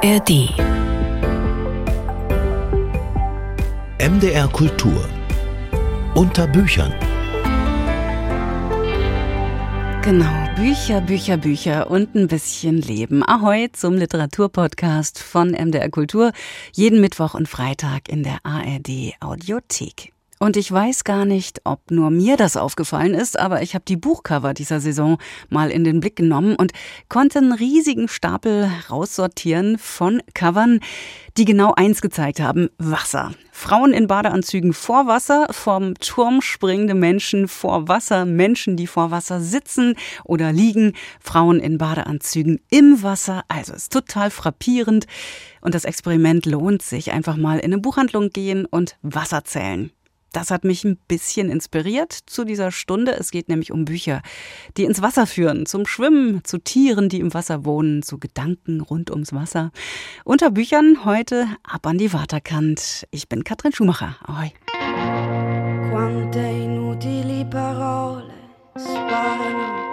ARD MDR Kultur unter Büchern. Genau, Bücher, Bücher, Bücher und ein bisschen Leben. Ahoi zum Literaturpodcast von MDR Kultur. Jeden Mittwoch und Freitag in der ARD Audiothek. Und ich weiß gar nicht, ob nur mir das aufgefallen ist, aber ich habe die Buchcover dieser Saison mal in den Blick genommen und konnte einen riesigen Stapel raussortieren von Covern, die genau eins gezeigt haben, Wasser. Frauen in Badeanzügen vor Wasser, vom Turm springende Menschen vor Wasser, Menschen, die vor Wasser sitzen oder liegen, Frauen in Badeanzügen im Wasser. Also ist total frappierend. Und das Experiment lohnt sich. Einfach mal in eine Buchhandlung gehen und Wasser zählen. Das hat mich ein bisschen inspiriert zu dieser Stunde. Es geht nämlich um Bücher, die ins Wasser führen, zum Schwimmen, zu Tieren, die im Wasser wohnen, zu Gedanken rund ums Wasser. Unter Büchern heute ab an die Waterkant. Ich bin Katrin Schumacher. Ahoi. Quante inutili parole sparano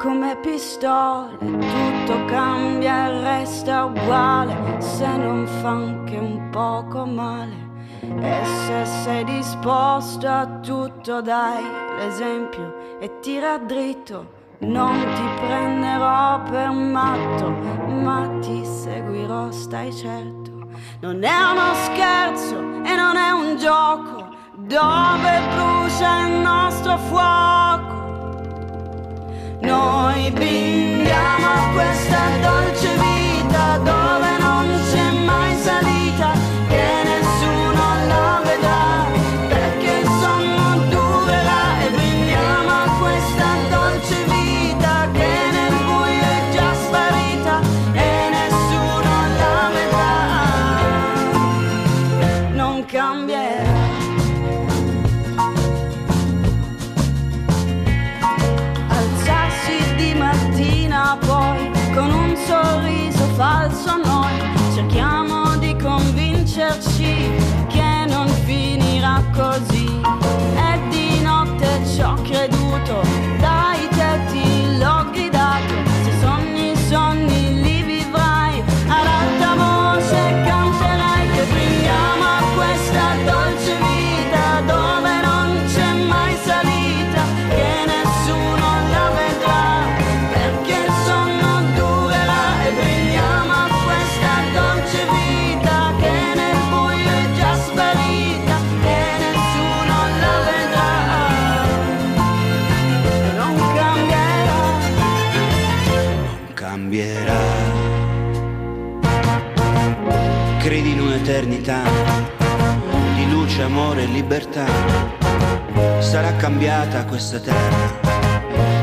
come pistole, tutto cambia e resta uguale se non fa anche un poco male. E se sei disposto a tutto dai l'esempio e tira dritto. Non ti prenderò per matto, ma ti seguirò, stai certo. Non è uno scherzo e non è un gioco dove brucia il nostro fuoco. Noi bindiamo luce, amore e libertà. Sarà cambiata questa terra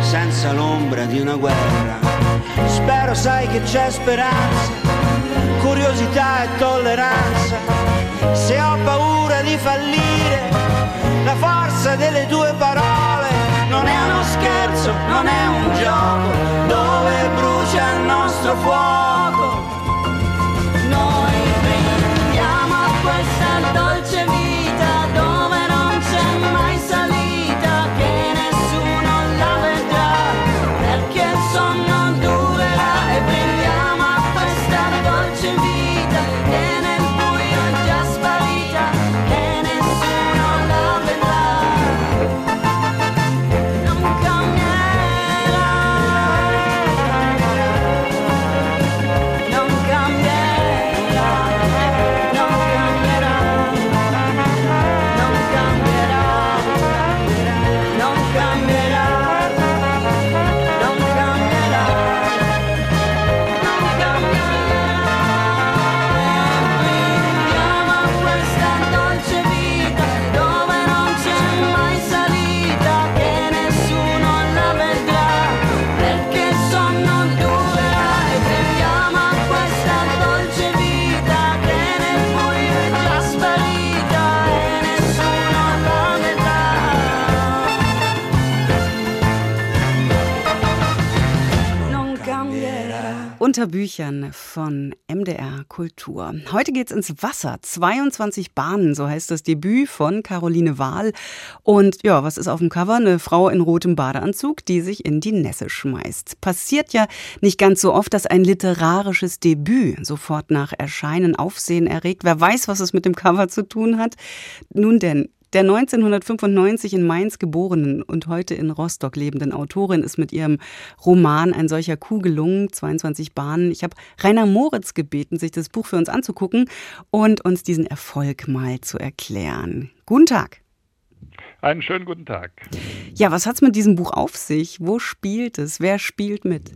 senza l'ombra di una guerra. Spero sai che c'è speranza, curiosità e tolleranza. Se ho paura di fallire, la forza delle tue parole non è uno scherzo, non è un gioco dove brucia il nostro fuoco. Unter Büchern von MDR Kultur. Heute geht's ins Wasser. 22 Bahnen, so heißt das Debüt von Caroline Wahl. Und ja, was ist auf dem Cover? Eine Frau in rotem Badeanzug, die sich in die Nässe schmeißt. Passiert ja nicht ganz so oft, dass ein literarisches Debüt sofort nach Erscheinen Aufsehen erregt. Wer weiß, was es mit dem Cover zu tun hat? Nun denn, der 1995 in Mainz geborenen und heute in Rostock lebenden Autorin ist mit ihrem Roman Ein solcher Kuh gelungen, 22 Bahnen. Ich habe Rainer Moritz gebeten, sich das Buch für uns anzugucken und uns diesen Erfolg mal zu erklären. Guten Tag. Einen schönen guten Tag. Ja, was hat es mit diesem Buch auf sich? Wo spielt es? Wer spielt mit?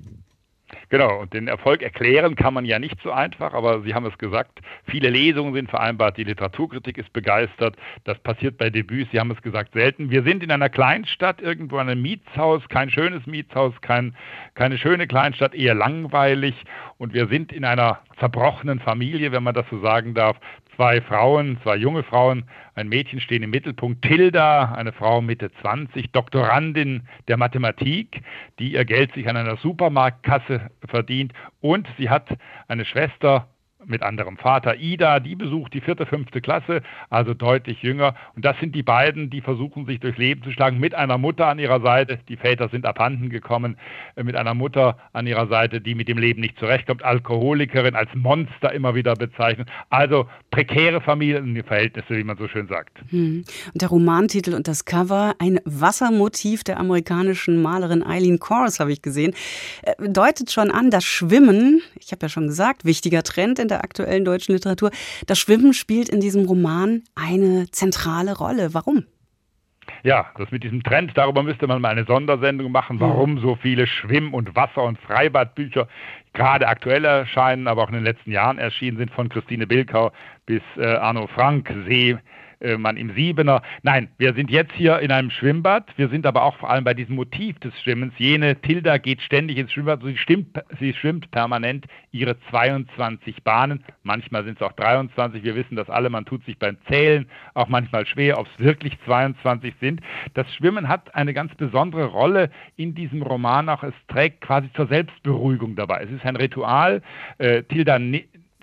Genau, und den Erfolg erklären kann man ja nicht so einfach, aber Sie haben es gesagt, viele Lesungen sind vereinbart, die Literaturkritik ist begeistert, das passiert bei Debüts, Sie haben es gesagt, selten. Wir sind in einer Kleinstadt, irgendwo in einem Mietshaus, kein schönes Mietshaus, kein, keine schöne Kleinstadt, eher langweilig und wir sind in einer zerbrochenen Familie, wenn man das so sagen darf. Zwei Frauen, zwei junge Frauen, ein Mädchen stehen im Mittelpunkt. Tilda, eine Frau Mitte 20, Doktorandin der Mathematik, die ihr Geld sich an einer Supermarktkasse verdient. Und sie hat eine Schwester, mit anderem Vater. Ida, die besucht die vierte, fünfte Klasse, also deutlich jünger. Und das sind die beiden, die versuchen, sich durchs Leben zu schlagen, mit einer Mutter an ihrer Seite. Die Väter sind abhanden gekommen, äh, mit einer Mutter an ihrer Seite, die mit dem Leben nicht zurechtkommt, Alkoholikerin, als Monster immer wieder bezeichnet. Also prekäre Familienverhältnisse, wie man so schön sagt. Hm. Und der Romantitel und das Cover, ein Wassermotiv der amerikanischen Malerin Eileen Kors, habe ich gesehen, äh, deutet schon an, das Schwimmen, ich habe ja schon gesagt, wichtiger Trend in der aktuellen deutschen Literatur. Das Schwimmen spielt in diesem Roman eine zentrale Rolle. Warum? Ja, das mit diesem Trend, darüber müsste man mal eine Sondersendung machen, hm. warum so viele Schwimm- und Wasser- und Freibadbücher gerade aktuell erscheinen, aber auch in den letzten Jahren erschienen sind, von Christine Bilkau bis äh, Arno Frank, See, äh, man im Siebener. Nein, wir sind jetzt hier in einem Schwimmbad. Wir sind aber auch vor allem bei diesem Motiv des Schwimmens. Jene Tilda geht ständig ins Schwimmbad. Sie, stimmt, sie schwimmt permanent ihre 22 Bahnen. Manchmal sind es auch 23. Wir wissen das alle. Man tut sich beim Zählen auch manchmal schwer, ob es wirklich 22 sind. Das Schwimmen hat eine ganz besondere Rolle in diesem Roman auch. Es trägt quasi zur Selbstberuhigung dabei. Es ist ein Ritual. Äh, Tilda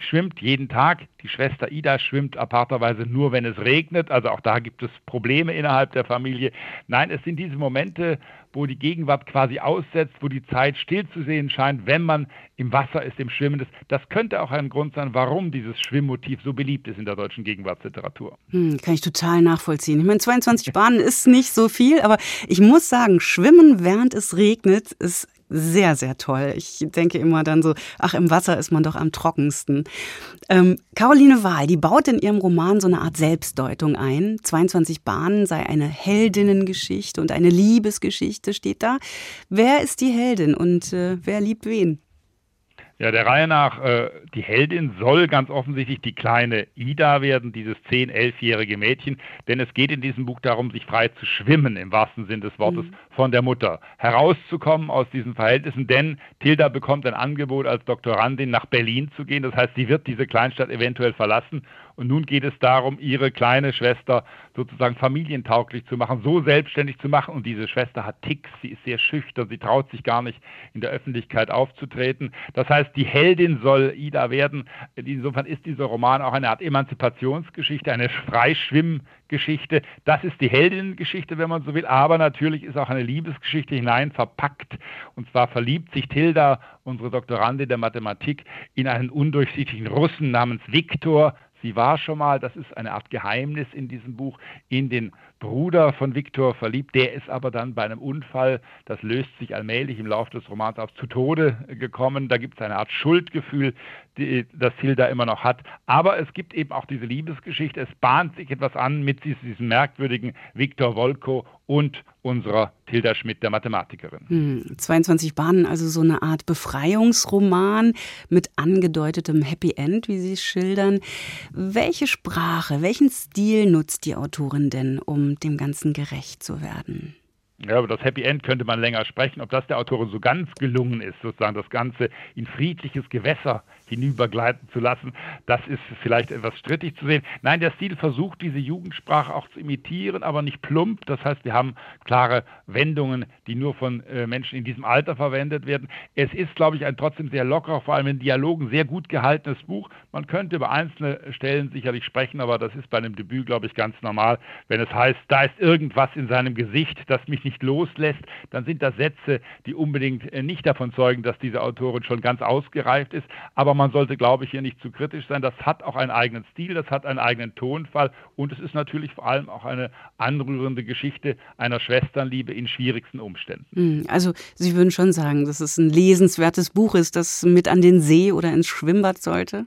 schwimmt jeden Tag. Die Schwester Ida schwimmt aparterweise nur, wenn es regnet. Also auch da gibt es Probleme innerhalb der Familie. Nein, es sind diese Momente, wo die Gegenwart quasi aussetzt, wo die Zeit still zu sehen scheint, wenn man im Wasser ist, im Schwimmen ist. Das könnte auch ein Grund sein, warum dieses Schwimmmotiv so beliebt ist in der deutschen Gegenwartsliteratur. Hm, kann ich total nachvollziehen. Ich meine, 22 Bahnen ist nicht so viel, aber ich muss sagen, Schwimmen während es regnet ist sehr, sehr toll. Ich denke immer dann so, ach, im Wasser ist man doch am trockensten. Ähm, Caroline Wahl, die baut in ihrem Roman so eine Art Selbstdeutung ein. 22 Bahnen sei eine Heldinnengeschichte und eine Liebesgeschichte steht da. Wer ist die Heldin und äh, wer liebt wen? Ja, der Reihe nach, äh, die Heldin soll ganz offensichtlich die kleine Ida werden, dieses 10-, 11-jährige Mädchen, denn es geht in diesem Buch darum, sich frei zu schwimmen, im wahrsten Sinn des Wortes, mhm. von der Mutter, herauszukommen aus diesen Verhältnissen, denn Tilda bekommt ein Angebot, als Doktorandin nach Berlin zu gehen, das heißt, sie wird diese Kleinstadt eventuell verlassen und nun geht es darum, ihre kleine Schwester sozusagen familientauglich zu machen, so selbstständig zu machen. Und diese Schwester hat Ticks, sie ist sehr schüchtern, sie traut sich gar nicht in der Öffentlichkeit aufzutreten. Das heißt, die Heldin soll Ida werden. Insofern ist dieser Roman auch eine Art Emanzipationsgeschichte, eine Freischwimmgeschichte. Das ist die Heldinnengeschichte, wenn man so will. Aber natürlich ist auch eine Liebesgeschichte hinein verpackt. Und zwar verliebt sich Tilda, unsere Doktorandin der Mathematik, in einen undurchsichtigen Russen namens Viktor. Sie war schon mal, das ist eine Art Geheimnis in diesem Buch, in den Bruder von Viktor verliebt. Der ist aber dann bei einem Unfall, das löst sich allmählich im Laufe des Romans auf, zu Tode gekommen. Da gibt es eine Art Schuldgefühl, die, das Hilda immer noch hat. Aber es gibt eben auch diese Liebesgeschichte. Es bahnt sich etwas an mit diesem merkwürdigen Viktor Wolko und unserer Tilda Schmidt, der Mathematikerin. Hm, 22 Bahnen, also so eine Art Befreiungsroman mit angedeutetem Happy End, wie Sie es schildern. Welche Sprache, welchen Stil nutzt die Autorin denn, um dem Ganzen gerecht zu werden? Ja, über das Happy End könnte man länger sprechen. Ob das der Autorin so ganz gelungen ist, sozusagen das Ganze in friedliches Gewässer hinübergleiten zu lassen, das ist vielleicht etwas strittig zu sehen. Nein, der Stil versucht, diese Jugendsprache auch zu imitieren, aber nicht plump. Das heißt, wir haben klare Wendungen, die nur von äh, Menschen in diesem Alter verwendet werden. Es ist, glaube ich, ein trotzdem sehr lockerer, vor allem in Dialogen sehr gut gehaltenes Buch. Man könnte über einzelne Stellen sicherlich sprechen, aber das ist bei einem Debüt, glaube ich, ganz normal. Wenn es heißt, da ist irgendwas in seinem Gesicht, das mich nicht loslässt, dann sind das Sätze, die unbedingt äh, nicht davon zeugen, dass diese Autorin schon ganz ausgereift ist. Aber man sollte, glaube ich, hier nicht zu kritisch sein. Das hat auch einen eigenen Stil, das hat einen eigenen Tonfall und es ist natürlich vor allem auch eine anrührende Geschichte einer Schwesternliebe in schwierigsten Umständen. Hm, also Sie würden schon sagen, dass es ein lesenswertes Buch ist, das mit an den See oder ins Schwimmbad sollte?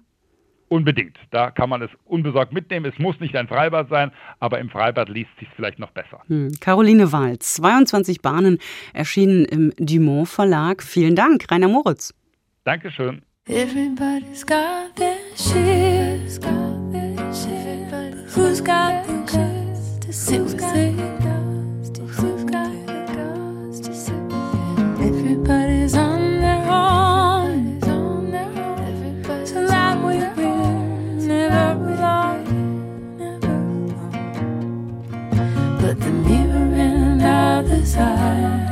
Unbedingt. Da kann man es unbesorgt mitnehmen. Es muss nicht ein Freibad sein, aber im Freibad liest sich vielleicht noch besser. Hm. Caroline Wahl, 22 Bahnen erschienen im Dumont Verlag. Vielen Dank, Rainer Moritz. Dankeschön. Everybody's got their shit. Shit. Who's got the guts to sit with it? The to sit with it? Everybody's on their own. So that we will never belong. Never. But the mirror and other eyes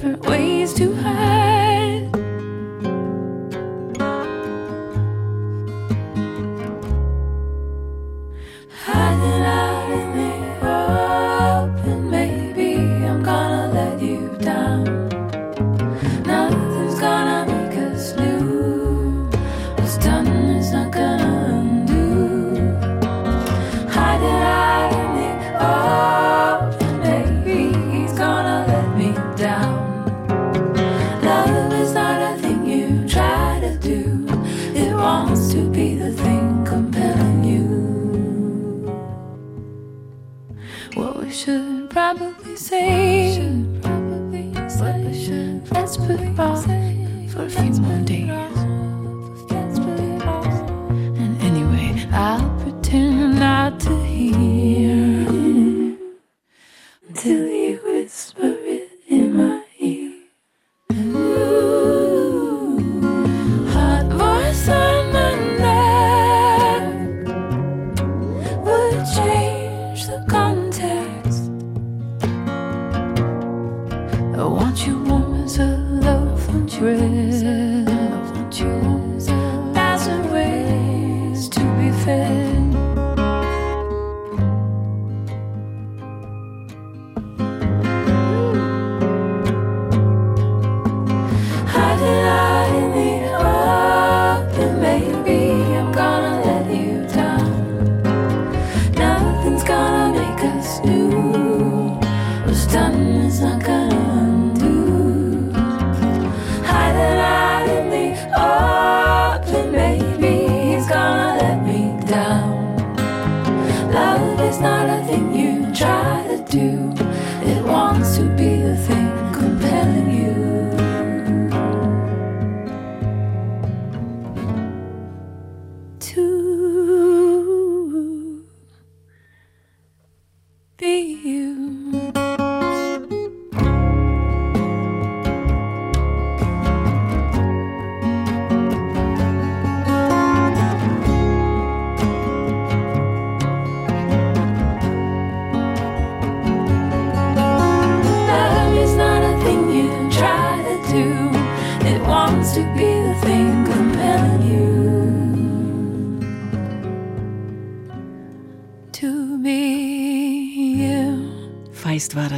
different way say.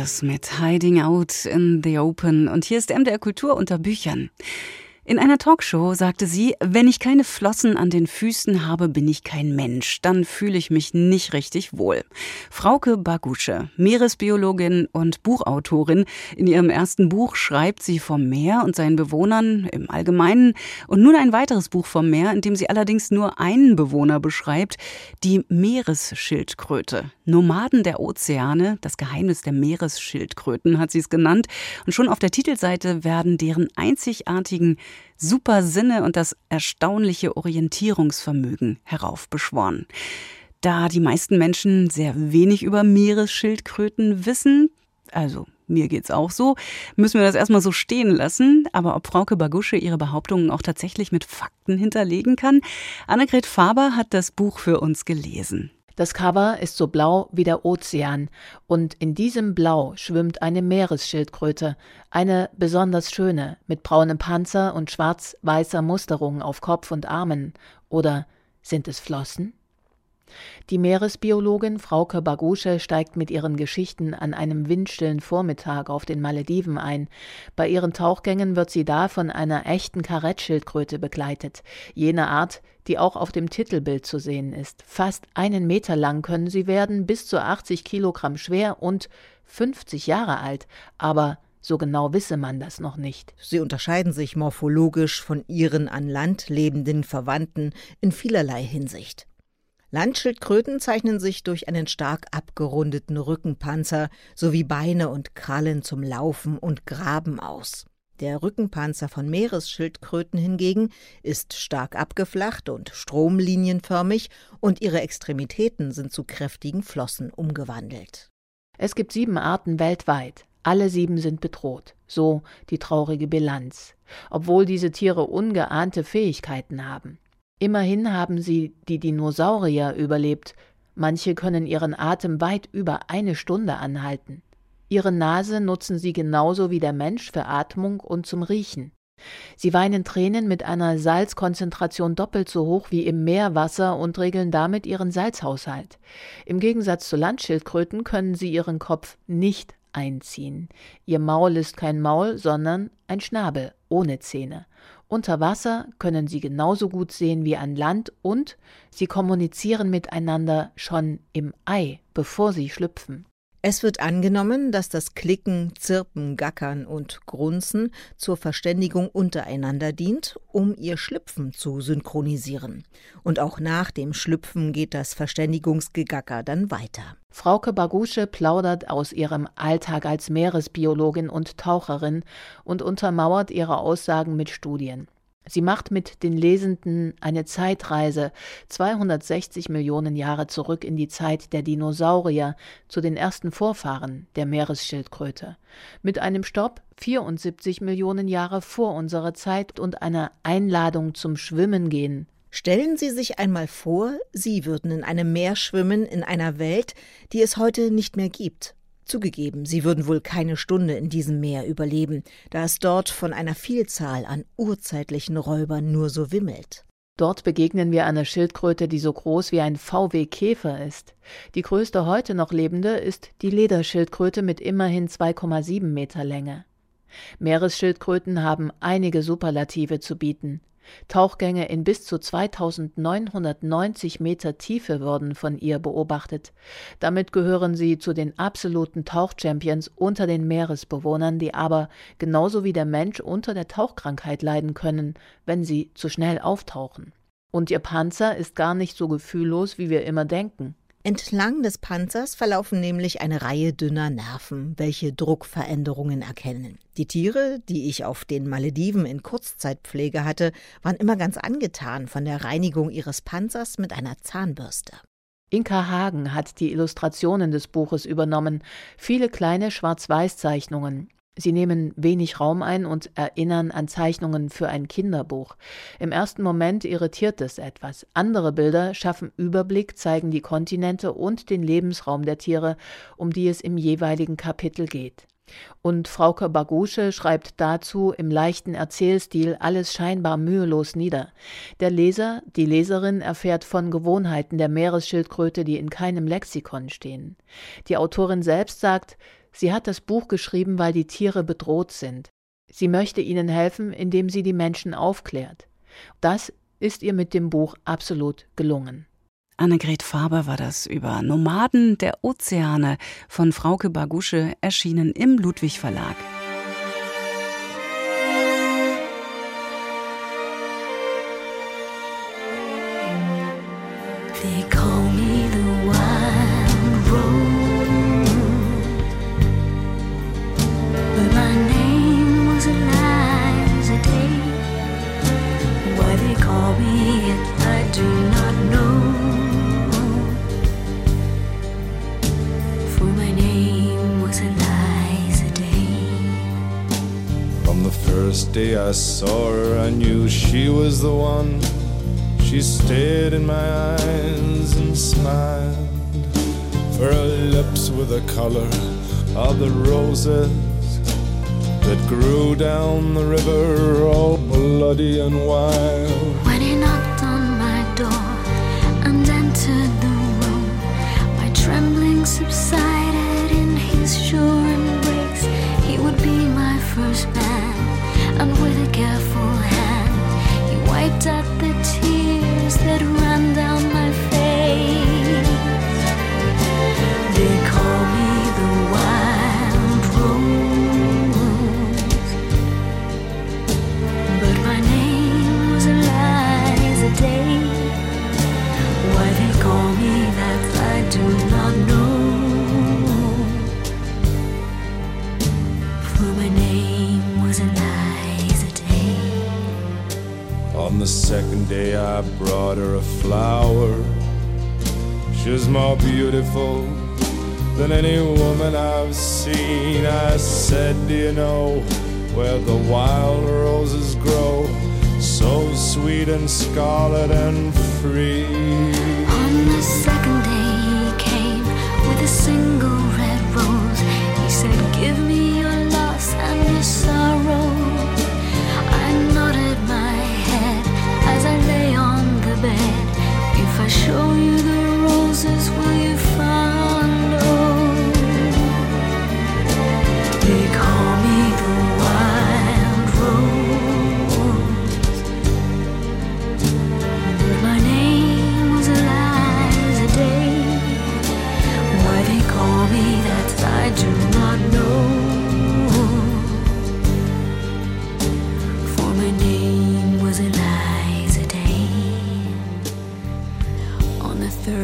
Das mit Hiding Out in the Open. Und hier ist MDR Kultur unter Büchern. In einer Talkshow sagte sie, wenn ich keine Flossen an den Füßen habe, bin ich kein Mensch. Dann fühle ich mich nicht richtig wohl. Frauke Bagusche, Meeresbiologin und Buchautorin. In ihrem ersten Buch schreibt sie vom Meer und seinen Bewohnern im Allgemeinen und nun ein weiteres Buch vom Meer, in dem sie allerdings nur einen Bewohner beschreibt, die Meeresschildkröte. Nomaden der Ozeane, das Geheimnis der Meeresschildkröten hat sie es genannt. Und schon auf der Titelseite werden deren einzigartigen super Sinne und das erstaunliche Orientierungsvermögen heraufbeschworen. Da die meisten Menschen sehr wenig über Meeresschildkröten wissen, also mir geht's auch so, müssen wir das erstmal so stehen lassen. Aber ob Frauke Bagusche ihre Behauptungen auch tatsächlich mit Fakten hinterlegen kann? Annegret Faber hat das Buch für uns gelesen. Das Cover ist so blau wie der Ozean und in diesem Blau schwimmt eine Meeresschildkröte, eine besonders schöne, mit braunem Panzer und schwarz-weißer Musterung auf Kopf und Armen. Oder sind es Flossen? Die Meeresbiologin Frauke Bagusche steigt mit ihren Geschichten an einem windstillen Vormittag auf den Malediven ein. Bei ihren Tauchgängen wird sie da von einer echten Karettschildkröte begleitet, jene Art, die auch auf dem Titelbild zu sehen ist. Fast einen Meter lang können sie werden, bis zu 80 Kilogramm schwer und 50 Jahre alt, aber so genau wisse man das noch nicht. Sie unterscheiden sich morphologisch von ihren an Land lebenden Verwandten in vielerlei Hinsicht. Landschildkröten zeichnen sich durch einen stark abgerundeten Rückenpanzer sowie Beine und Krallen zum Laufen und Graben aus. Der Rückenpanzer von Meeresschildkröten hingegen ist stark abgeflacht und stromlinienförmig und ihre Extremitäten sind zu kräftigen Flossen umgewandelt. Es gibt sieben Arten weltweit. Alle sieben sind bedroht. So die traurige Bilanz. Obwohl diese Tiere ungeahnte Fähigkeiten haben. Immerhin haben sie die Dinosaurier überlebt. Manche können ihren Atem weit über eine Stunde anhalten. Ihre Nase nutzen sie genauso wie der Mensch für Atmung und zum Riechen. Sie weinen Tränen mit einer Salzkonzentration doppelt so hoch wie im Meerwasser und regeln damit ihren Salzhaushalt. Im Gegensatz zu Landschildkröten können sie ihren Kopf nicht einziehen. Ihr Maul ist kein Maul, sondern ein Schnabel ohne Zähne. Unter Wasser können sie genauso gut sehen wie an Land und sie kommunizieren miteinander schon im Ei, bevor sie schlüpfen. Es wird angenommen, dass das Klicken, Zirpen, Gackern und Grunzen zur Verständigung untereinander dient, um ihr Schlüpfen zu synchronisieren. Und auch nach dem Schlüpfen geht das Verständigungsgegacker dann weiter. Frauke Bagusche plaudert aus ihrem Alltag als Meeresbiologin und Taucherin und untermauert ihre Aussagen mit Studien. Sie macht mit den Lesenden eine Zeitreise 260 Millionen Jahre zurück in die Zeit der Dinosaurier zu den ersten Vorfahren der Meeresschildkröte, mit einem Stopp 74 Millionen Jahre vor unserer Zeit und einer Einladung zum Schwimmen gehen. Stellen Sie sich einmal vor, Sie würden in einem Meer schwimmen in einer Welt, die es heute nicht mehr gibt. Zugegeben, sie würden wohl keine Stunde in diesem Meer überleben, da es dort von einer Vielzahl an urzeitlichen Räubern nur so wimmelt. Dort begegnen wir einer Schildkröte, die so groß wie ein VW-Käfer ist. Die größte heute noch lebende ist die Lederschildkröte mit immerhin 2,7 Meter Länge. Meeresschildkröten haben einige Superlative zu bieten. Tauchgänge in bis zu 2990 Meter Tiefe wurden von ihr beobachtet. Damit gehören sie zu den absoluten Tauchchampions unter den Meeresbewohnern, die aber genauso wie der Mensch unter der Tauchkrankheit leiden können, wenn sie zu schnell auftauchen. Und ihr Panzer ist gar nicht so gefühllos, wie wir immer denken. Entlang des Panzers verlaufen nämlich eine Reihe dünner Nerven, welche Druckveränderungen erkennen. Die Tiere, die ich auf den Malediven in Kurzzeitpflege hatte, waren immer ganz angetan von der Reinigung ihres Panzers mit einer Zahnbürste. Inka Hagen hat die Illustrationen des Buches übernommen, viele kleine Schwarz-Weiß-Zeichnungen. Sie nehmen wenig Raum ein und erinnern an Zeichnungen für ein Kinderbuch. Im ersten Moment irritiert es etwas. Andere Bilder schaffen Überblick, zeigen die Kontinente und den Lebensraum der Tiere, um die es im jeweiligen Kapitel geht. Und Frauke Bagusche schreibt dazu im leichten Erzählstil alles scheinbar mühelos nieder. Der Leser, die Leserin erfährt von Gewohnheiten der Meeresschildkröte, die in keinem Lexikon stehen. Die Autorin selbst sagt, Sie hat das Buch geschrieben, weil die Tiere bedroht sind. Sie möchte ihnen helfen, indem sie die Menschen aufklärt. Das ist ihr mit dem Buch absolut gelungen. Annegret Faber war das über Nomaden der Ozeane von Frauke Bagusche erschienen im Ludwig Verlag. Day I saw her, I knew she was the one. She stared in my eyes and smiled. For her lips were the color of the roses that grew down the river, all bloody and wild. When he knocked on my door where the wild roses grow? So sweet and scarlet and free.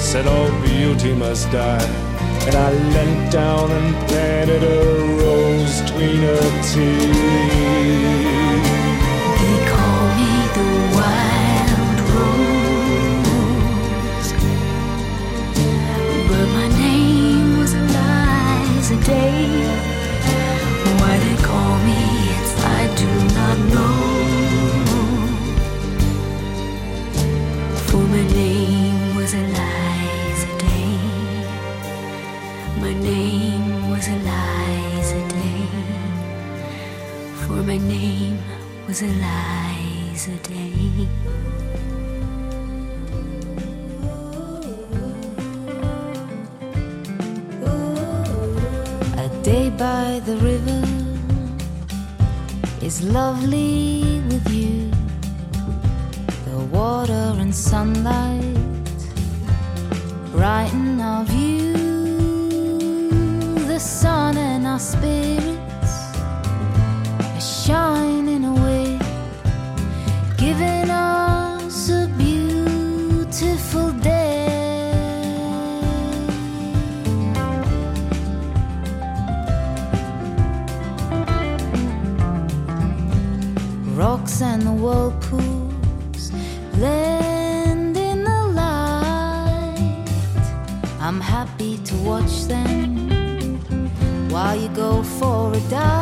Said all beauty must die. And I leant down and planted a rose between her teeth. They call me the wild rose. But my name was Eliza Day. Why they call me, I do not know. Was Eliza Day. A day by the river is lovely with you. The water and sunlight brighten our view. The sun and our spirits watch them while you go for a dive,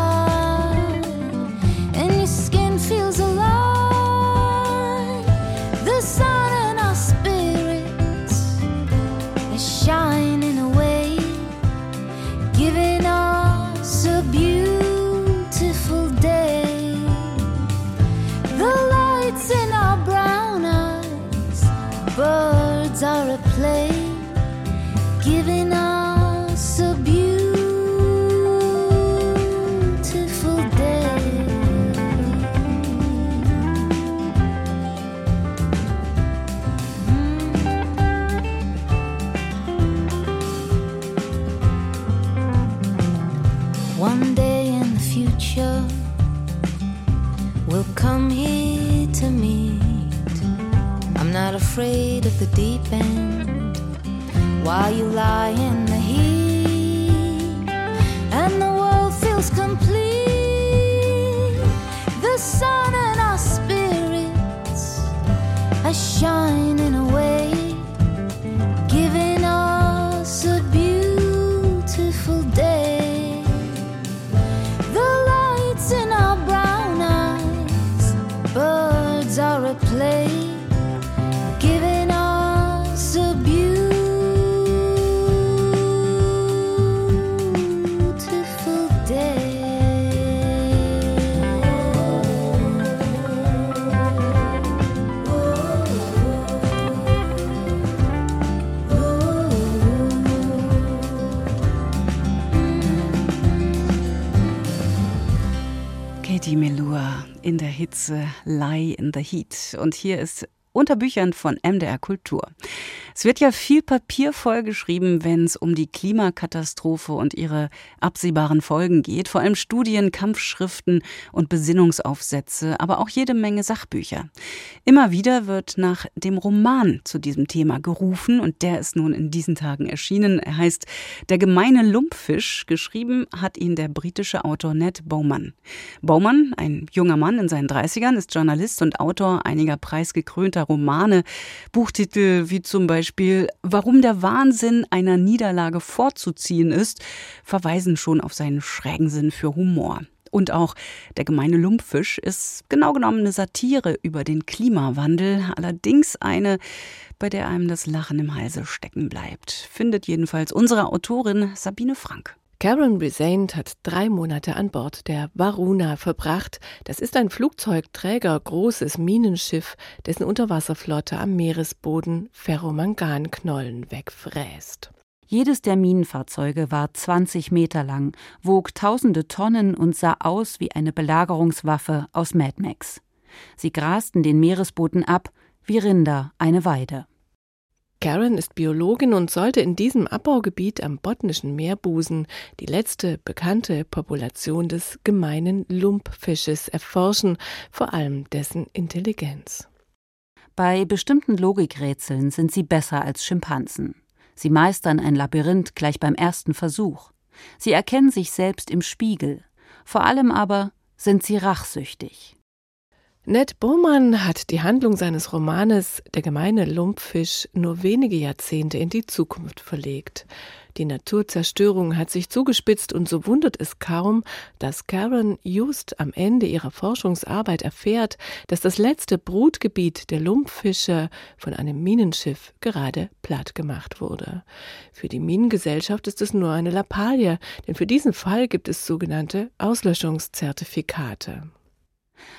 future, will come here to meet. I'm not afraid of the deep end while you lie in the heat, and the world feels complete. The sun and our spirits are shining Lie in the Heat. Und hier ist unter Büchern von MDR Kultur. Es wird ja viel Papier vollgeschrieben, wenn es um die Klimakatastrophe und ihre absehbaren Folgen geht. Vor allem Studien, Kampfschriften und Besinnungsaufsätze, aber auch jede Menge Sachbücher. Immer wieder wird nach dem Roman zu diesem Thema gerufen und der ist nun in diesen Tagen erschienen. Er heißt Der gemeine Lumpfisch. Geschrieben hat ihn der britische Autor Ned Bowman. Bowman, ein junger Mann in seinen 30ern, ist Journalist und Autor einiger preisgekrönter Romane. Buchtitel wie zum Beispiel Warum der Wahnsinn einer Niederlage vorzuziehen ist, verweisen schon auf seinen schrägen Sinn für Humor. Und auch der gemeine Lumpfisch ist genau genommen eine Satire über den Klimawandel, allerdings eine, bei der einem das Lachen im Halse stecken bleibt. Findet jedenfalls unsere Autorin Sabine Frank. Karen Brisant hat drei Monate an Bord der Varuna verbracht. Das ist ein Flugzeugträger, großes Minenschiff, dessen Unterwasserflotte am Meeresboden Ferromanganknollen wegfräst. Jedes der Minenfahrzeuge war 20 Meter lang, wog tausende Tonnen und sah aus wie eine Belagerungswaffe aus Mad Max. Sie grasten den Meeresboden ab, wie Rinder eine Weide. Karen ist Biologin und sollte in diesem Abbaugebiet am botnischen Meerbusen die letzte bekannte Population des gemeinen Lumpfisches erforschen, vor allem dessen Intelligenz. Bei bestimmten Logikrätseln sind sie besser als Schimpansen. Sie meistern ein Labyrinth gleich beim ersten Versuch. Sie erkennen sich selbst im Spiegel. Vor allem aber sind sie rachsüchtig. Ned Bowman hat die Handlung seines Romanes Der gemeine Lumpfisch nur wenige Jahrzehnte in die Zukunft verlegt. Die Naturzerstörung hat sich zugespitzt und so wundert es kaum, dass Karen just am Ende ihrer Forschungsarbeit erfährt, dass das letzte Brutgebiet der Lumpfische von einem Minenschiff gerade platt gemacht wurde. Für die Minengesellschaft ist es nur eine Lappalie, denn für diesen Fall gibt es sogenannte Auslöschungszertifikate.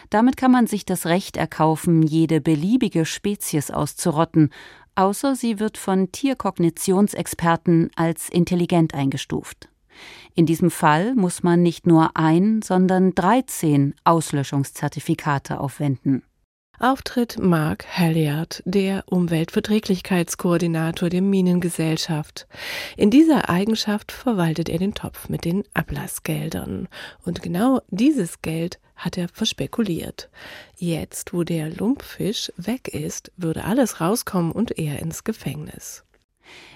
Damit kann man sich das Recht erkaufen, jede beliebige Spezies auszurotten, außer sie wird von Tierkognitionsexperten als intelligent eingestuft. In diesem Fall muss man nicht nur ein, sondern 13 Auslöschungszertifikate aufwenden. Auftritt Mark Halliard, der Umweltverträglichkeitskoordinator der Minengesellschaft. In dieser Eigenschaft verwaltet er den Topf mit den Ablassgeldern. Und genau dieses Geld hat er verspekuliert. Jetzt, wo der Lumpfisch weg ist, würde alles rauskommen und er ins Gefängnis.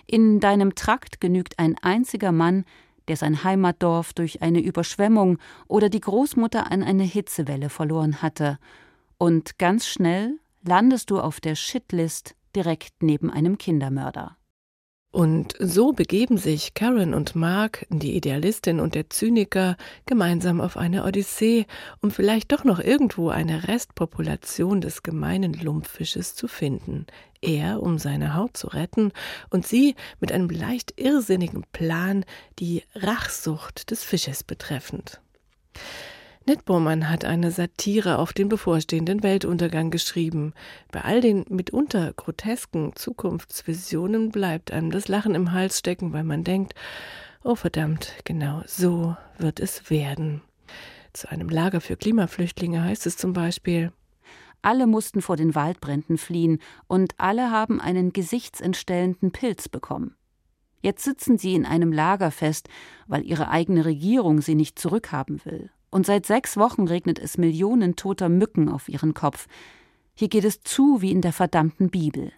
In deinem Trakt genügt ein einziger Mann, der sein Heimatdorf durch eine Überschwemmung oder die Großmutter an eine Hitzewelle verloren hatte, und ganz schnell landest du auf der Shitlist direkt neben einem Kindermörder. Und so begeben sich Karen und Mark, die Idealistin und der Zyniker, gemeinsam auf eine Odyssee, um vielleicht doch noch irgendwo eine Restpopulation des gemeinen Lumpfisches zu finden. Er, um seine Haut zu retten, und sie mit einem leicht irrsinnigen Plan, die Rachsucht des Fisches betreffend. Ned Bowman hat eine Satire auf den bevorstehenden Weltuntergang geschrieben. Bei all den mitunter grotesken Zukunftsvisionen bleibt einem das Lachen im Hals stecken, weil man denkt, oh verdammt, genau so wird es werden. Zu einem Lager für Klimaflüchtlinge heißt es zum Beispiel, alle mussten vor den Waldbränden fliehen und alle haben einen gesichtsentstellenden Pilz bekommen. Jetzt sitzen sie in einem Lager fest, weil ihre eigene Regierung sie nicht zurückhaben will Und seit sechs Wochen regnet es Millionen toter Mücken auf ihren Kopf. Hier geht es zu wie in der verdammten Bibel.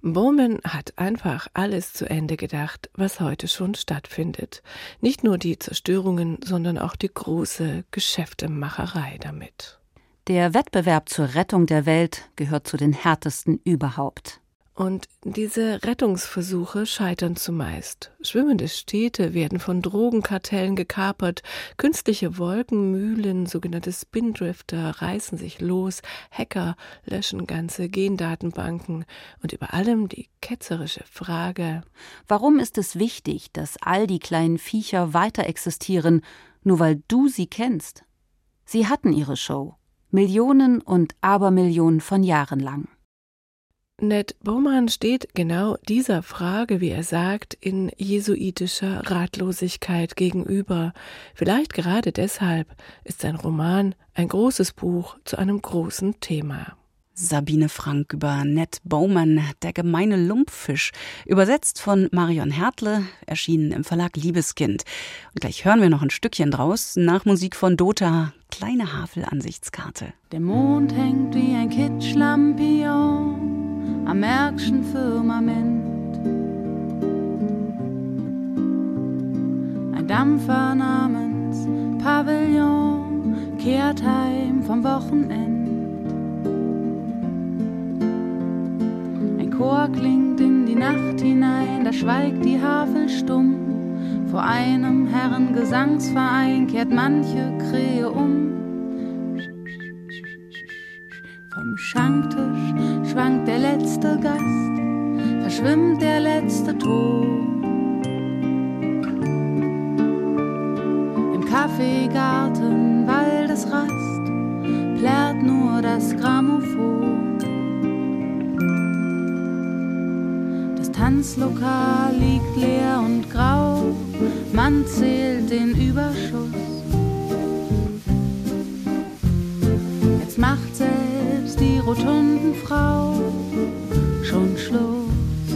Bowman hat einfach alles zu Ende gedacht, was heute schon stattfindet. Nicht nur die Zerstörungen, sondern auch die große Geschäftemacherei damit. Der Wettbewerb zur Rettung der Welt gehört zu den härtesten überhaupt. Und diese Rettungsversuche scheitern zumeist. Schwimmende Städte werden von Drogenkartellen gekapert, künstliche Wolkenmühlen, sogenannte Spindrifter, reißen sich los, Hacker löschen ganze Gendatenbanken und über allem die ketzerische Frage Warum ist es wichtig, dass all die kleinen Viecher weiter existieren, nur weil du sie kennst? Sie hatten ihre Show. Millionen und Abermillionen von Jahren lang. Ned Bowman steht genau dieser Frage, wie er sagt, in jesuitischer Ratlosigkeit gegenüber. Vielleicht gerade deshalb ist sein Roman ein großes Buch zu einem großen Thema. Sabine Frank über Ned Bowman, der gemeine Lumpfisch, übersetzt von Marion Hertle, erschienen im Verlag Liebeskind. Und gleich hören wir noch ein Stückchen draus, nach Musik von Dota, kleine Havel-Ansichtskarte. Der Mond hängt wie ein Kitschlampion am Märkischen Firmament. Ein Dampfer namens Pavillon kehrt heim vom Wochenend. Ein Chor klingt in die Nacht hinein, da schweigt die Havel stumm. Vor einem Herrengesangsverein kehrt manche Krähe um. Vom Schanktisch schwankt der letzte Gast, verschwimmt der letzte Ton. Im Kaffeegarten Waldesrast plärrt nur das Grammophon. Das Tanzlokal liegt leer und grau, man zählt den Überschuss. Jetzt macht selbst die Rotundenfrau schon Schluss.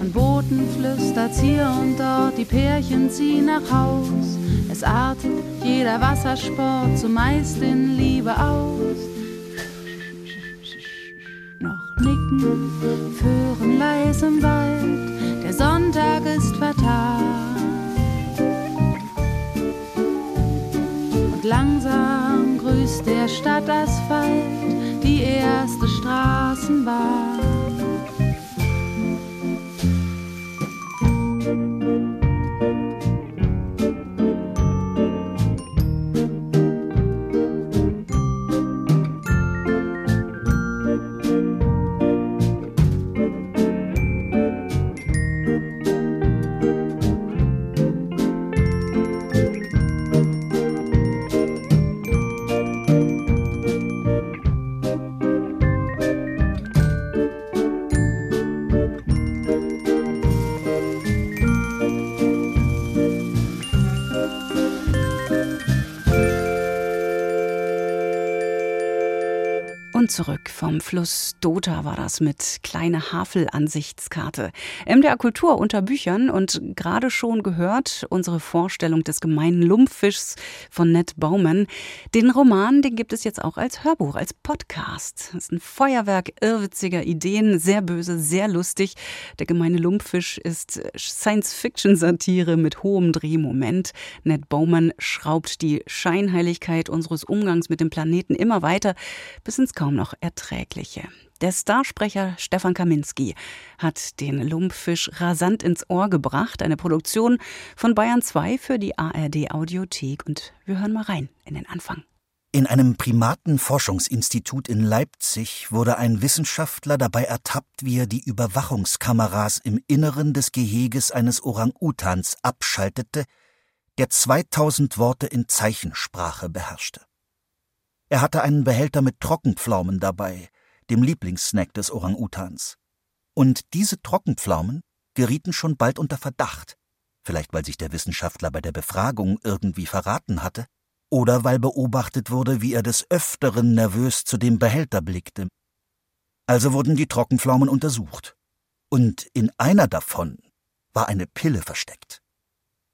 An Booten flüstert's hier und dort, die Pärchen ziehen nach Haus. Es artet jeder Wassersport zumeist in Liebe aus. Noch nicken Föhren leis im Wald, der Sonntag ist vertagt. Grüßt der Stadtasphalt die erste Straßenbahn. Und zurück vom Fluss Dota war das mit kleine Havel-Ansichtskarte. MDR Kultur unter Büchern und gerade schon gehört unsere Vorstellung des gemeinen Lumpfischs von Ned Baumann. Den Roman, den gibt es jetzt auch als Hörbuch, als Podcast. Das ist ein Feuerwerk irrwitziger Ideen, sehr böse, sehr lustig. Der gemeine Lumpfisch ist Science-Fiction-Satire mit hohem Drehmoment. Ned Baumann schraubt die Scheinheiligkeit unseres Umgangs mit dem Planeten immer weiter bis ins kaum noch erträgliche. Der Starsprecher Stefan Kaminski hat den Lumpfisch rasant ins Ohr gebracht, eine Produktion von Bayern 2 für die ARD Audiothek und wir hören mal rein in den Anfang. In einem Primatenforschungsinstitut in Leipzig wurde ein Wissenschaftler dabei ertappt, wie er die Überwachungskameras im Inneren des Geheges eines Orang-Utans abschaltete, der 2000 Worte in Zeichensprache beherrschte. Er hatte einen Behälter mit Trockenpflaumen dabei, dem Lieblingssnack des Orang-Utans. Und diese Trockenpflaumen gerieten schon bald unter Verdacht, vielleicht weil sich der Wissenschaftler bei der Befragung irgendwie verraten hatte, oder weil beobachtet wurde, wie er des Öfteren nervös zu dem Behälter blickte. Also wurden die Trockenpflaumen untersucht. Und in einer davon war eine Pille versteckt.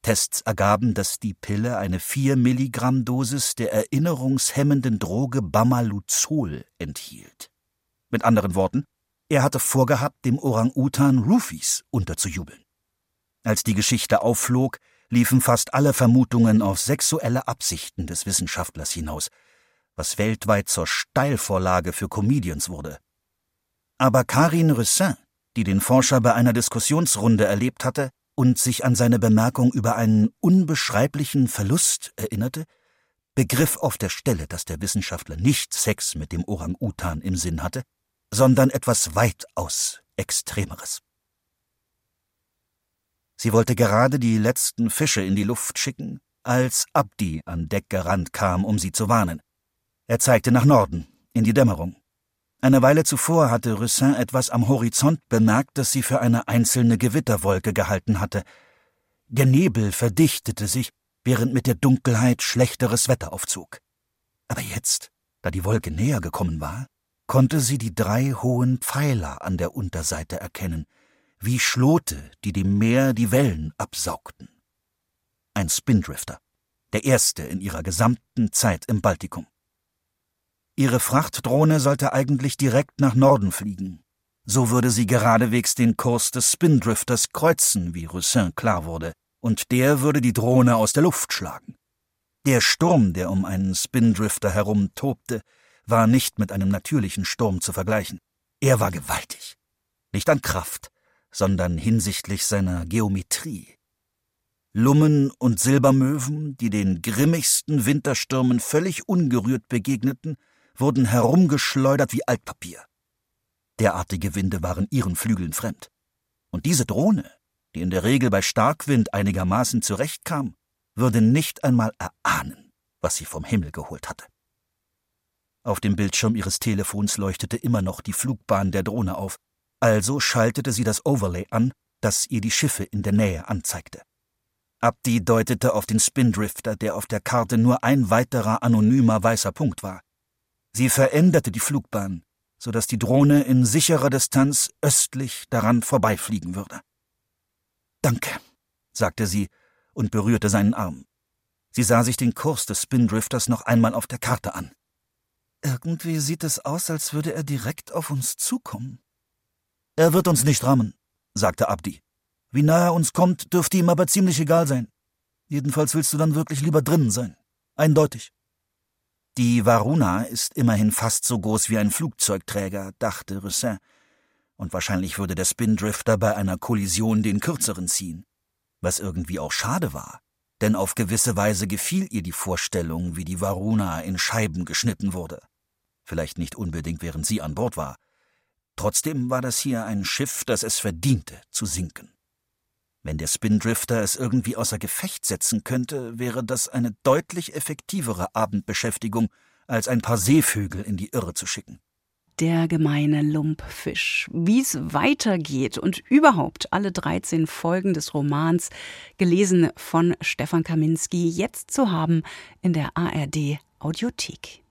Tests ergaben, dass die Pille eine 4 Milligramm Dosis der erinnerungshemmenden Droge Bamaluzol enthielt. Mit anderen Worten, er hatte vorgehabt, dem Orang-Utan Roofies unterzujubeln. Als die Geschichte aufflog, liefen fast alle Vermutungen auf sexuelle Absichten des Wissenschaftlers hinaus, was weltweit zur Steilvorlage für Comedians wurde. Aber Karin Russin, die den Forscher bei einer Diskussionsrunde erlebt hatte und sich an seine Bemerkung über einen unbeschreiblichen Verlust erinnerte, begriff auf der Stelle, dass der Wissenschaftler nicht Sex mit dem Orang-Utan im Sinn hatte, sondern etwas weitaus Extremeres. Sie wollte gerade die letzten Fische in die Luft schicken, als Abdi an Deck gerannt kam, um sie zu warnen. Er zeigte nach Norden, in die Dämmerung. Eine Weile zuvor hatte Russin etwas am Horizont bemerkt, das sie für eine einzelne Gewitterwolke gehalten hatte. Der Nebel verdichtete sich, während mit der Dunkelheit schlechteres Wetter aufzog. Aber jetzt, da die Wolke näher gekommen war, konnte sie die drei hohen Pfeiler an der Unterseite erkennen, wie Schlote, die dem Meer die Wellen absaugten. Ein Spindrifter, der erste in ihrer gesamten Zeit im Baltikum. Ihre Frachtdrohne sollte eigentlich direkt nach Norden fliegen. So würde sie geradewegs den Kurs des Spindrifters kreuzen, wie Roussin klar wurde, und der würde die Drohne aus der Luft schlagen. Der Sturm, der um einen Spindrifter herum tobte, war nicht mit einem natürlichen Sturm zu vergleichen. Er war gewaltig. Nicht an Kraft, sondern hinsichtlich seiner Geometrie. Lummen und Silbermöwen, die den grimmigsten Winterstürmen völlig ungerührt begegneten, wurden herumgeschleudert wie Altpapier. Derartige Winde waren ihren Flügeln fremd. Und diese Drohne, die in der Regel bei Starkwind einigermaßen zurechtkam, würde nicht einmal erahnen, was sie vom Himmel geholt hatte. Auf dem Bildschirm ihres Telefons leuchtete immer noch die Flugbahn der Drohne auf, also schaltete sie das Overlay an, das ihr die Schiffe in der Nähe anzeigte. Abdi deutete auf den Spindrifter, der auf der Karte nur ein weiterer anonymer weißer Punkt war. Sie veränderte die Flugbahn, so dass die Drohne in sicherer Distanz östlich daran vorbeifliegen würde. Danke, sagte sie und berührte seinen Arm. Sie sah sich den Kurs des Spindrifters noch einmal auf der Karte an. Irgendwie sieht es aus, als würde er direkt auf uns zukommen. Er wird uns nicht rammen, sagte Abdi. Wie nah er uns kommt, dürfte ihm aber ziemlich egal sein. Jedenfalls willst du dann wirklich lieber drinnen sein. Eindeutig. Die Varuna ist immerhin fast so groß wie ein Flugzeugträger, dachte Russin. Und wahrscheinlich würde der Spindrifter bei einer Kollision den kürzeren ziehen. Was irgendwie auch schade war. Denn auf gewisse Weise gefiel ihr die Vorstellung, wie die Varuna in Scheiben geschnitten wurde. Vielleicht nicht unbedingt, während sie an Bord war, Trotzdem war das hier ein Schiff, das es verdiente, zu sinken. Wenn der Spindrifter es irgendwie außer Gefecht setzen könnte, wäre das eine deutlich effektivere Abendbeschäftigung, als ein paar Seevögel in die Irre zu schicken. Der gemeine Lumpfisch. Wie es weitergeht und überhaupt alle 13 Folgen des Romans, gelesen von Stefan Kaminski, jetzt zu haben in der ARD Audiothek.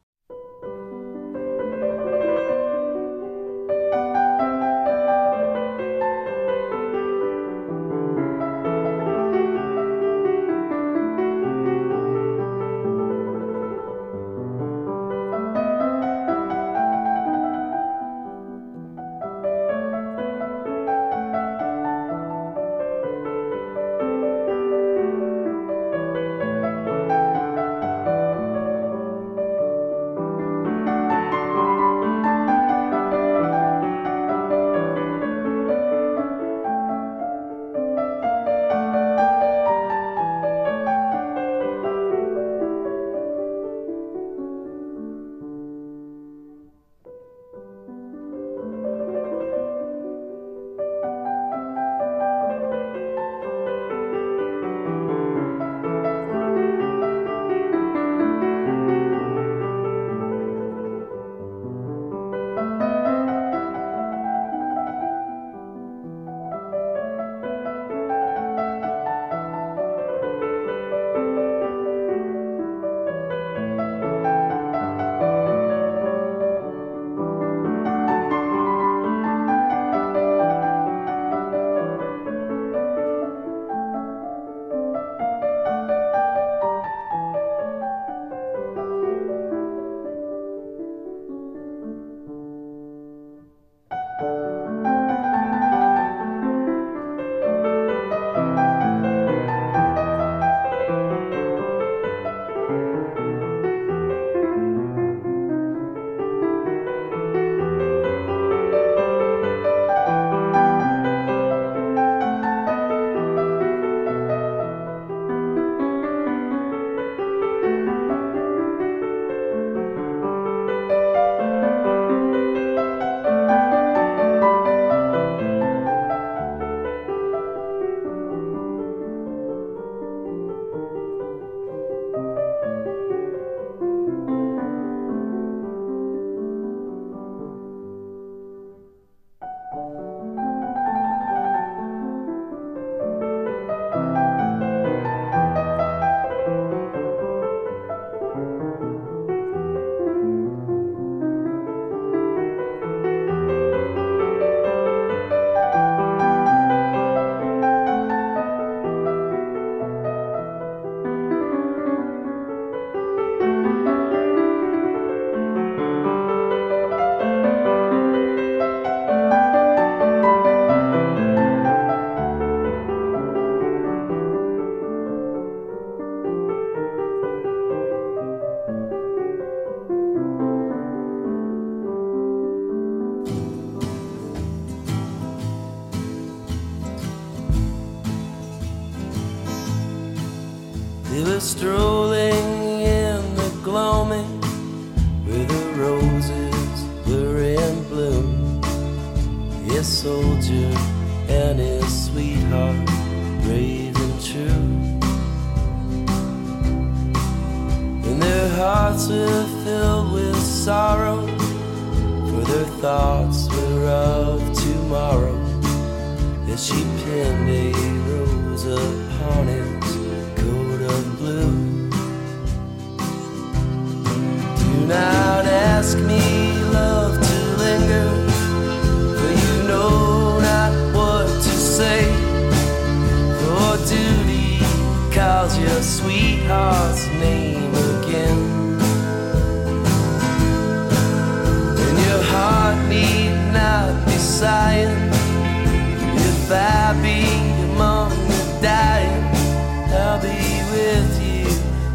Thoughts were of tomorrow. As she pinned a rose upon his coat of blue. Do not ask me, sighing. If I be among the dying, I'll be with you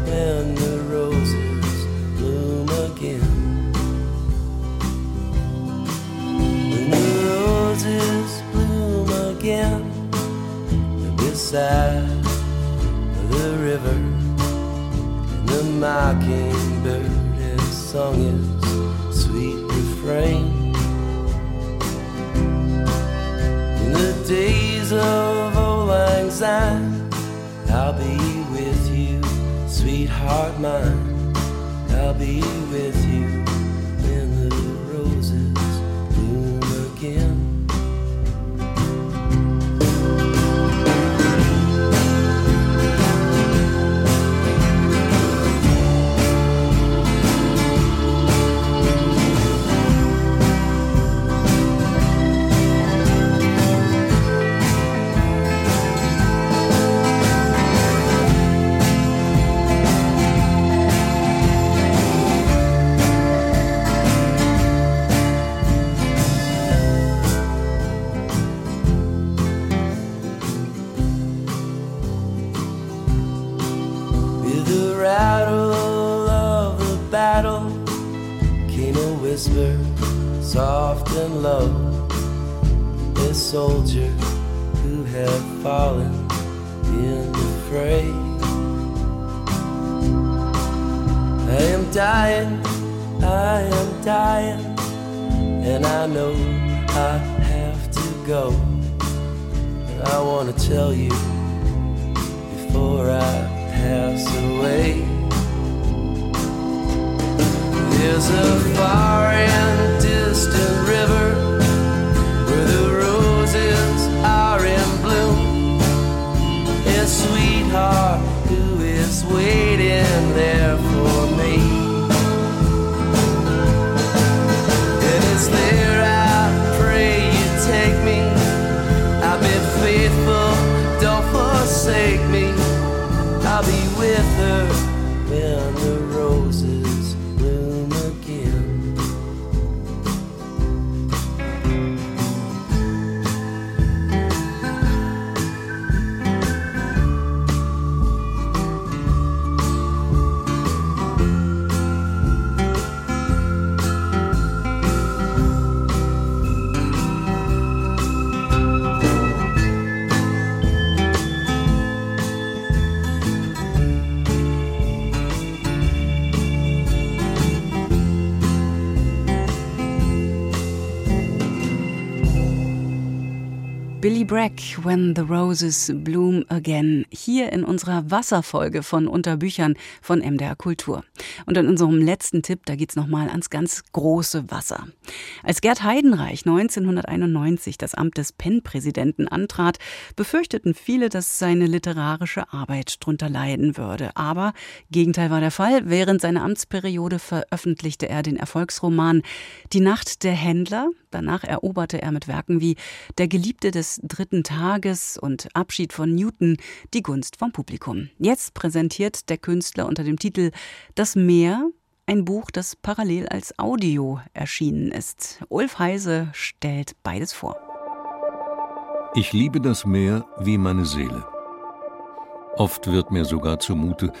when the roses bloom again. When the roses bloom again beside the river, and the mockingbird has sung of old lang syne, I'll be with you, sweetheart mine. I'll be with you when the roses bloom again. Tell you Bragg, When the Roses Bloom Again, hier in unserer Wasserfolge von Unterbüchern von MDR Kultur. Und in unserem letzten Tipp, da geht's nochmal ans ganz große Wasser. Als Gerd Heidenreich 1991 das Amt des PEN-Präsidenten antrat, befürchteten viele, dass seine literarische Arbeit drunter leiden würde. Aber Gegenteil war der Fall. Während seiner Amtsperiode veröffentlichte er den Erfolgsroman Die Nacht der Händler. Danach eroberte er mit Werken wie Der Geliebte des dritten Tages und Abschied von Newton die Gunst vom Publikum. Jetzt präsentiert der Künstler unter dem Titel Das Meer ein Buch, das parallel als Audio erschienen ist. Ulf Heise stellt beides vor. Ich liebe das Meer wie meine Seele. Oft wird mir sogar zumute,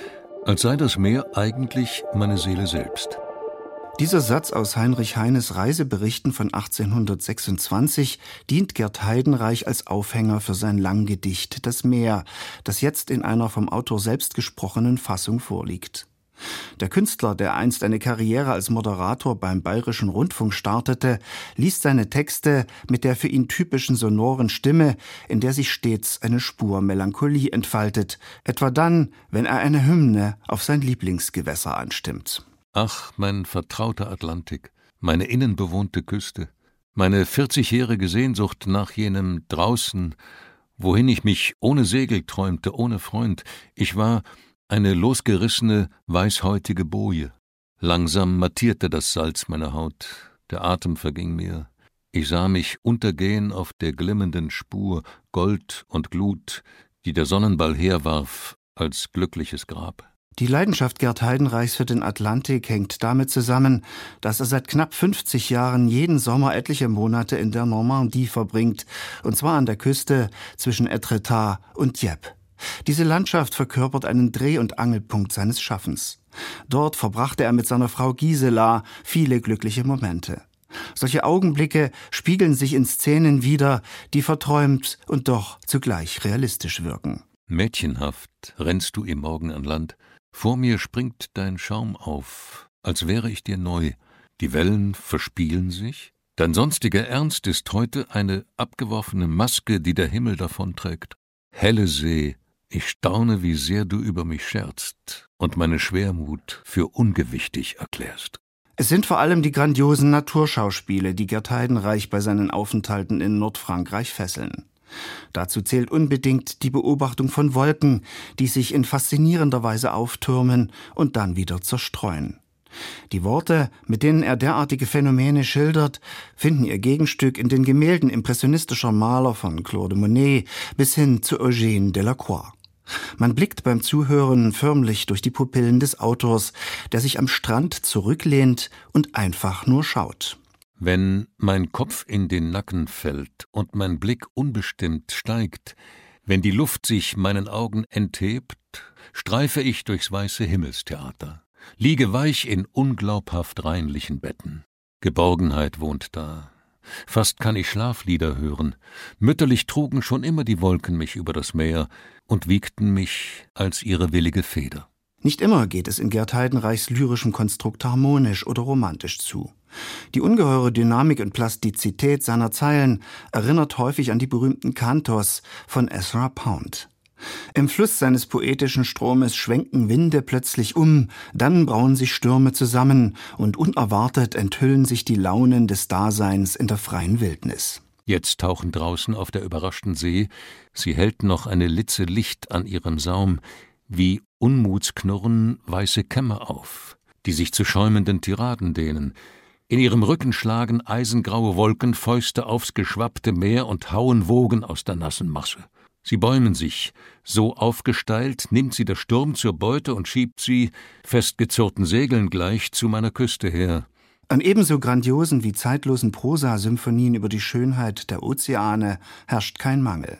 als sei das Meer eigentlich meine Seele selbst. Dieser Satz aus Heinrich Heines Reiseberichten von 1826 dient Gerd Heidenreich als Aufhänger für sein Langgedicht Das Meer, das jetzt in einer vom Autor selbst gesprochenen Fassung vorliegt. Der Künstler, der einst eine Karriere als Moderator beim Bayerischen Rundfunk startete, liest seine Texte mit der für ihn typischen sonoren Stimme, in der sich stets eine Spur Melancholie entfaltet, etwa dann, wenn er eine Hymne auf sein Lieblingsgewässer anstimmt. Ach, mein vertrauter Atlantik, meine innenbewohnte Küste, meine vierzigjährige Sehnsucht nach jenem draußen, wohin ich mich ohne Segel träumte, ohne Freund. Ich war eine losgerissene, weißhäutige Boje. Langsam mattierte das Salz meine Haut, der Atem verging mir. Ich sah mich untergehen auf der glimmenden Spur, Gold und Glut, die der Sonnenball herwarf als glückliches Grab. Die Leidenschaft Gerd Heidenreichs für den Atlantik hängt damit zusammen, dass er seit knapp 50 Jahren jeden Sommer etliche Monate in der Normandie verbringt, und zwar an der Küste zwischen Etretat und Dieppe. Diese Landschaft verkörpert einen Dreh- und Angelpunkt seines Schaffens. Dort verbrachte er mit seiner Frau Gisela viele glückliche Momente. Solche Augenblicke spiegeln sich in Szenen wider, die verträumt und doch zugleich realistisch wirken. Mädchenhaft rennst du im Morgen an Land, vor mir springt dein Schaum auf, als wäre ich dir neu. Die Wellen verspielen sich. Dein sonstiger Ernst ist heute eine abgeworfene Maske, die der Himmel davonträgt. Helle See, ich staune, wie sehr du über mich scherzt und meine Schwermut für ungewichtig erklärst. Es sind vor allem die grandiosen Naturschauspiele, die Gerd Heidenreich bei seinen Aufenthalten in Nordfrankreich fesseln. Dazu zählt unbedingt die Beobachtung von Wolken, die sich in faszinierender Weise auftürmen und dann wieder zerstreuen. Die Worte, mit denen er derartige Phänomene schildert, finden ihr Gegenstück in den Gemälden impressionistischer Maler von Claude Monet bis hin zu Eugène Delacroix. Man blickt beim Zuhören förmlich durch die Pupillen des Autors, der sich am Strand zurücklehnt und einfach nur schaut. Wenn mein Kopf in den Nacken fällt und mein Blick unbestimmt steigt, wenn die Luft sich meinen Augen enthebt, streife ich durchs weiße Himmelstheater, liege weich in unglaubhaft reinlichen Betten. Geborgenheit wohnt da. Fast kann ich Schlaflieder hören. Mütterlich trugen schon immer die Wolken mich über das Meer und wiegten mich als ihre willige Feder. Nicht immer geht es in Gerd Heidenreichs lyrischem Konstrukt harmonisch oder romantisch zu. Die ungeheure Dynamik und Plastizität seiner Zeilen erinnert häufig an die berühmten Kantos von Ezra Pound. Im Fluss seines poetischen Stromes schwenken Winde plötzlich um, dann brauen sich Stürme zusammen und unerwartet enthüllen sich die Launen des Daseins in der freien Wildnis. Jetzt tauchen draußen auf der überraschten See, sie hält noch eine Litze Licht an ihrem Saum, wie Unmutsknurren weiße Kämme auf, die sich zu schäumenden Tiraden dehnen, in ihrem Rücken schlagen eisengraue Wolken Fäuste aufs geschwappte Meer und hauen Wogen aus der nassen Masse. Sie bäumen sich, so aufgesteilt nimmt sie der Sturm zur Beute und schiebt sie, festgezurrten Segeln gleich, zu meiner Küste her. An ebenso grandiosen wie zeitlosen Prosa-Symphonien über die Schönheit der Ozeane herrscht kein Mangel.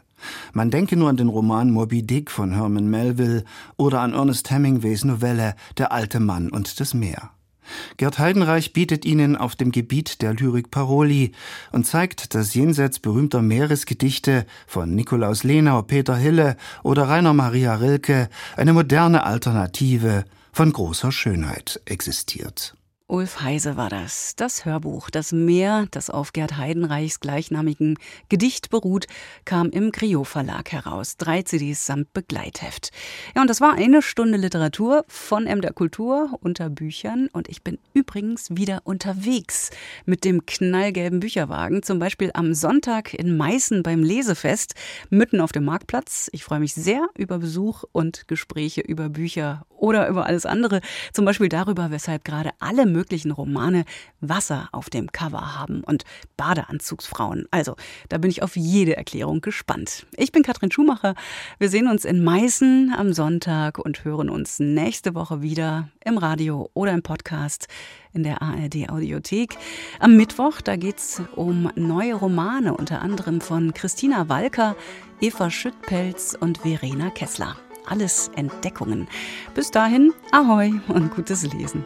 Man denke nur an den Roman Moby Dick von Herman Melville oder an Ernest Hemingways Novelle Der alte Mann und das Meer. Gerd Heidenreich bietet ihnen auf dem Gebiet der Lyrik Paroli und zeigt, dass jenseits berühmter Meeresgedichte von Nikolaus Lenau, Peter Hille oder Rainer Maria Rilke eine moderne Alternative von großer Schönheit existiert. Ulf Heise war das. Das Hörbuch Das Meer, das auf Gerd Heidenreichs gleichnamigen Gedicht beruht, kam im Griot Verlag heraus. Drei CDs samt Begleitheft. Ja, und das war eine Stunde Literatur von MDR Kultur unter Büchern. Und ich bin übrigens wieder unterwegs mit dem knallgelben Bücherwagen. Zum Beispiel am Sonntag in Meißen beim Lesefest, mitten auf dem Marktplatz. Ich freue mich sehr über Besuch und Gespräche über Bücher oder über alles andere. Zum Beispiel darüber, weshalb gerade alle möglichen Romane Wasser auf dem Cover haben und Badeanzugsfrauen. Also, da bin ich auf jede Erklärung gespannt. Ich bin Katrin Schumacher. Wir sehen uns in Meißen am Sonntag und hören uns nächste Woche wieder im Radio oder im Podcast in der ARD Audiothek. Am Mittwoch, da geht es um neue Romane, unter anderem von Christina Walker, Eva Schüttpelz und Verena Kessler alles Entdeckungen. Bis dahin, Ahoi und gutes Lesen.